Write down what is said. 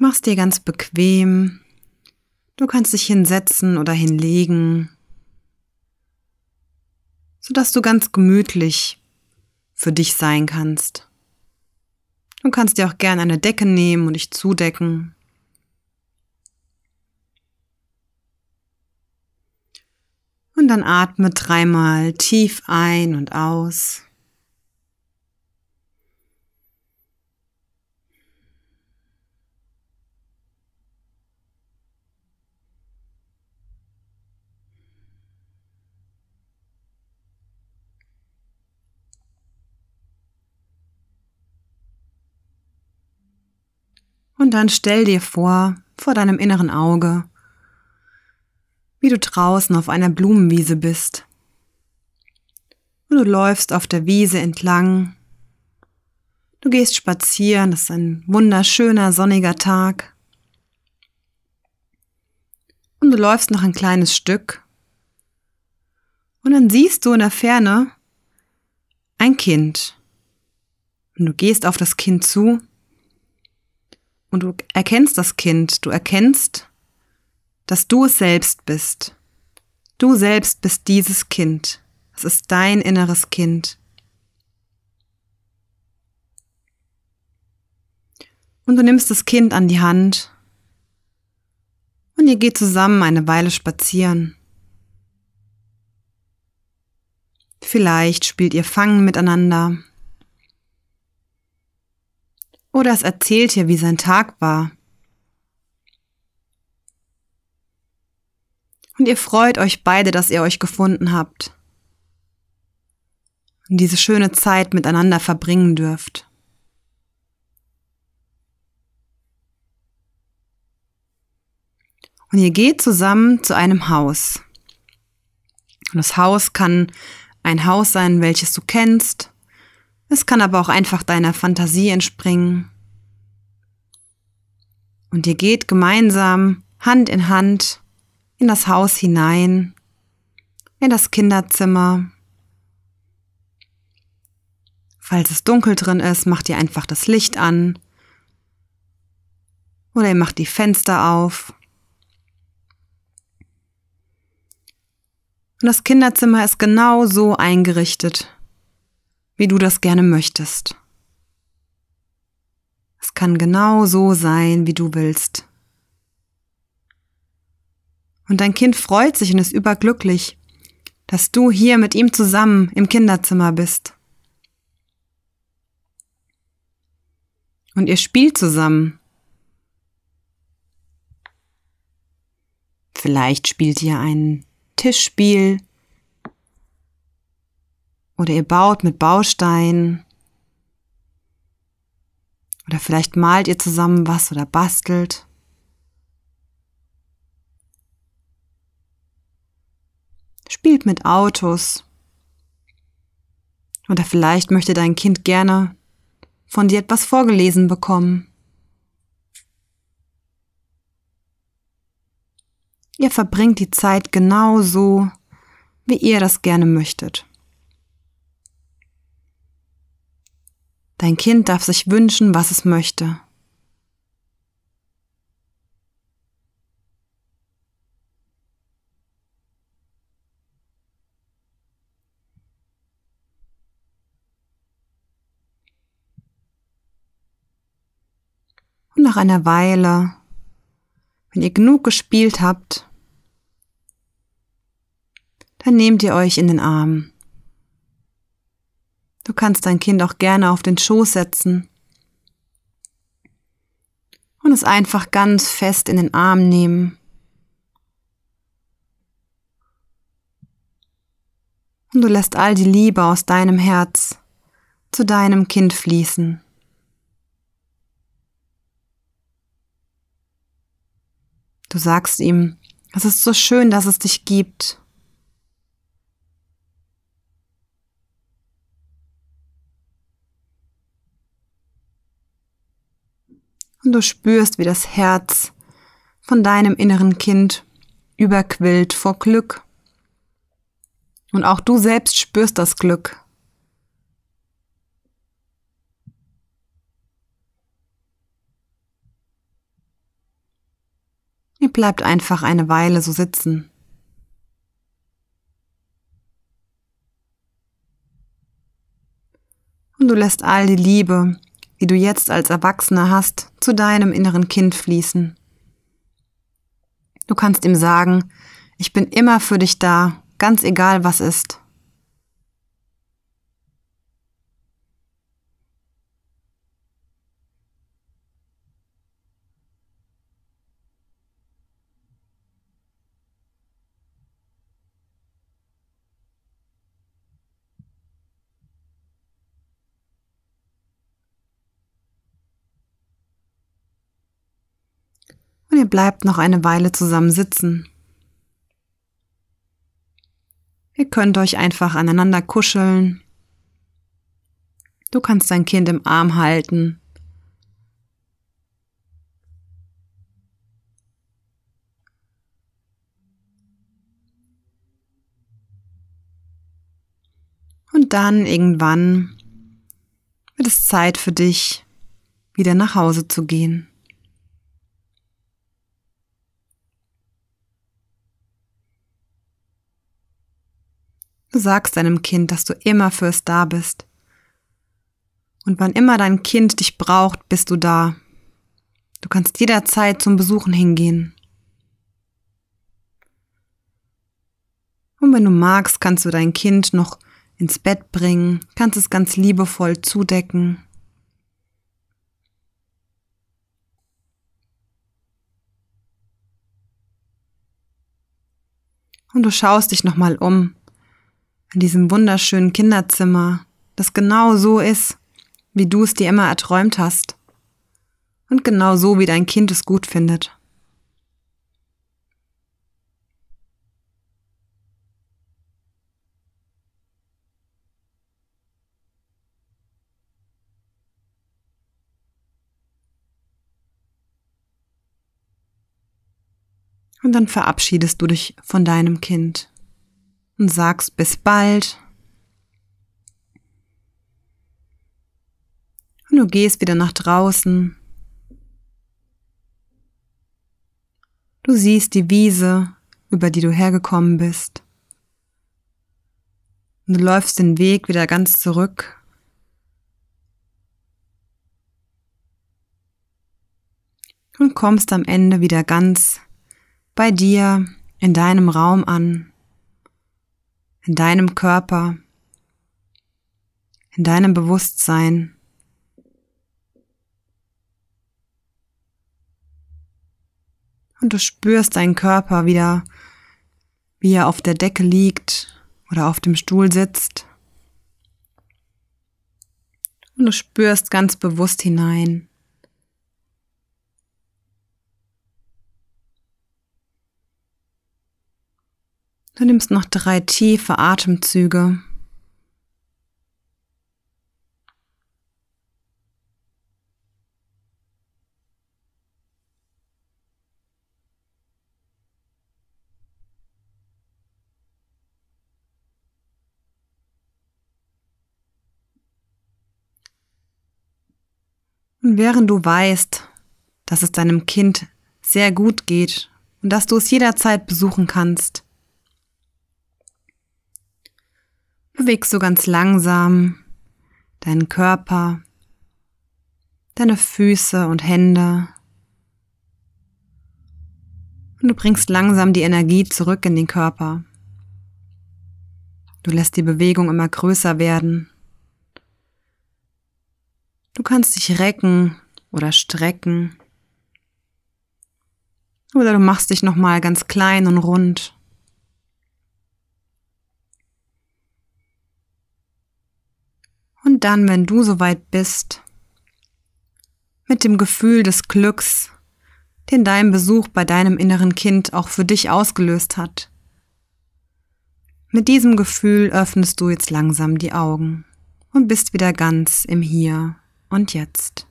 Mach's dir ganz bequem. Du kannst dich hinsetzen oder hinlegen, sodass du ganz gemütlich für dich sein kannst. Du kannst dir auch gerne eine Decke nehmen und dich zudecken. Und dann atme dreimal tief ein und aus. Und dann stell dir vor, vor deinem inneren Auge, wie du draußen auf einer Blumenwiese bist. Und du läufst auf der Wiese entlang. Du gehst spazieren, das ist ein wunderschöner sonniger Tag. Und du läufst noch ein kleines Stück. Und dann siehst du in der Ferne ein Kind. Und du gehst auf das Kind zu und du erkennst das Kind, du erkennst, dass du es selbst bist. Du selbst bist dieses Kind. Es ist dein inneres Kind. Und du nimmst das Kind an die Hand und ihr geht zusammen eine Weile spazieren. Vielleicht spielt ihr Fangen miteinander oder es erzählt ihr, wie sein Tag war. Und ihr freut euch beide, dass ihr euch gefunden habt und diese schöne Zeit miteinander verbringen dürft. Und ihr geht zusammen zu einem Haus. Und das Haus kann ein Haus sein, welches du kennst, es kann aber auch einfach deiner Fantasie entspringen. Und ihr geht gemeinsam Hand in Hand in das Haus hinein, in das Kinderzimmer. Falls es dunkel drin ist, macht ihr einfach das Licht an. Oder ihr macht die Fenster auf. Und das Kinderzimmer ist genau so eingerichtet, wie du das gerne möchtest. Es kann genau so sein, wie du willst. Und dein Kind freut sich und ist überglücklich, dass du hier mit ihm zusammen im Kinderzimmer bist. Und ihr spielt zusammen. Vielleicht spielt ihr ein Tischspiel oder ihr baut mit Bausteinen. Oder vielleicht malt ihr zusammen was oder bastelt. Spielt mit Autos. Oder vielleicht möchte dein Kind gerne von dir etwas vorgelesen bekommen. Ihr verbringt die Zeit genau so, wie ihr das gerne möchtet. Dein Kind darf sich wünschen, was es möchte. Und nach einer Weile, wenn ihr genug gespielt habt, dann nehmt ihr euch in den Arm. Du kannst dein Kind auch gerne auf den Schoß setzen und es einfach ganz fest in den Arm nehmen. Und du lässt all die Liebe aus deinem Herz zu deinem Kind fließen. Du sagst ihm, es ist so schön, dass es dich gibt. Und du spürst, wie das Herz von deinem inneren Kind überquillt vor Glück. Und auch du selbst spürst das Glück. Ihr bleibt einfach eine Weile so sitzen. Und du lässt all die Liebe, die du jetzt als Erwachsener hast, zu deinem inneren Kind fließen. Du kannst ihm sagen, ich bin immer für dich da, ganz egal was ist. Ihr bleibt noch eine Weile zusammen sitzen. Ihr könnt euch einfach aneinander kuscheln. Du kannst dein Kind im Arm halten. Und dann irgendwann wird es Zeit für dich, wieder nach Hause zu gehen. Du sagst deinem Kind, dass du immer für es da bist. Und wann immer dein Kind dich braucht, bist du da. Du kannst jederzeit zum Besuchen hingehen. Und wenn du magst, kannst du dein Kind noch ins Bett bringen, kannst es ganz liebevoll zudecken. Und du schaust dich nochmal um in diesem wunderschönen Kinderzimmer, das genau so ist, wie du es dir immer erträumt hast. Und genau so, wie dein Kind es gut findet. Und dann verabschiedest du dich von deinem Kind und sagst bis bald. Und du gehst wieder nach draußen. Du siehst die Wiese, über die du hergekommen bist. Und du läufst den Weg wieder ganz zurück. Und kommst am Ende wieder ganz bei dir in deinem Raum an in deinem Körper, in deinem Bewusstsein. Und du spürst deinen Körper wieder, wie er auf der Decke liegt oder auf dem Stuhl sitzt. Und du spürst ganz bewusst hinein. Du nimmst noch drei tiefe Atemzüge. Und während du weißt, dass es deinem Kind sehr gut geht und dass du es jederzeit besuchen kannst, bewegst du ganz langsam deinen Körper, deine Füße und Hände. Und du bringst langsam die Energie zurück in den Körper. Du lässt die Bewegung immer größer werden. Du kannst dich recken oder strecken. Oder du machst dich nochmal ganz klein und rund. Und dann, wenn du soweit bist, mit dem Gefühl des Glücks, den dein Besuch bei deinem inneren Kind auch für dich ausgelöst hat. Mit diesem Gefühl öffnest du jetzt langsam die Augen und bist wieder ganz im Hier und Jetzt.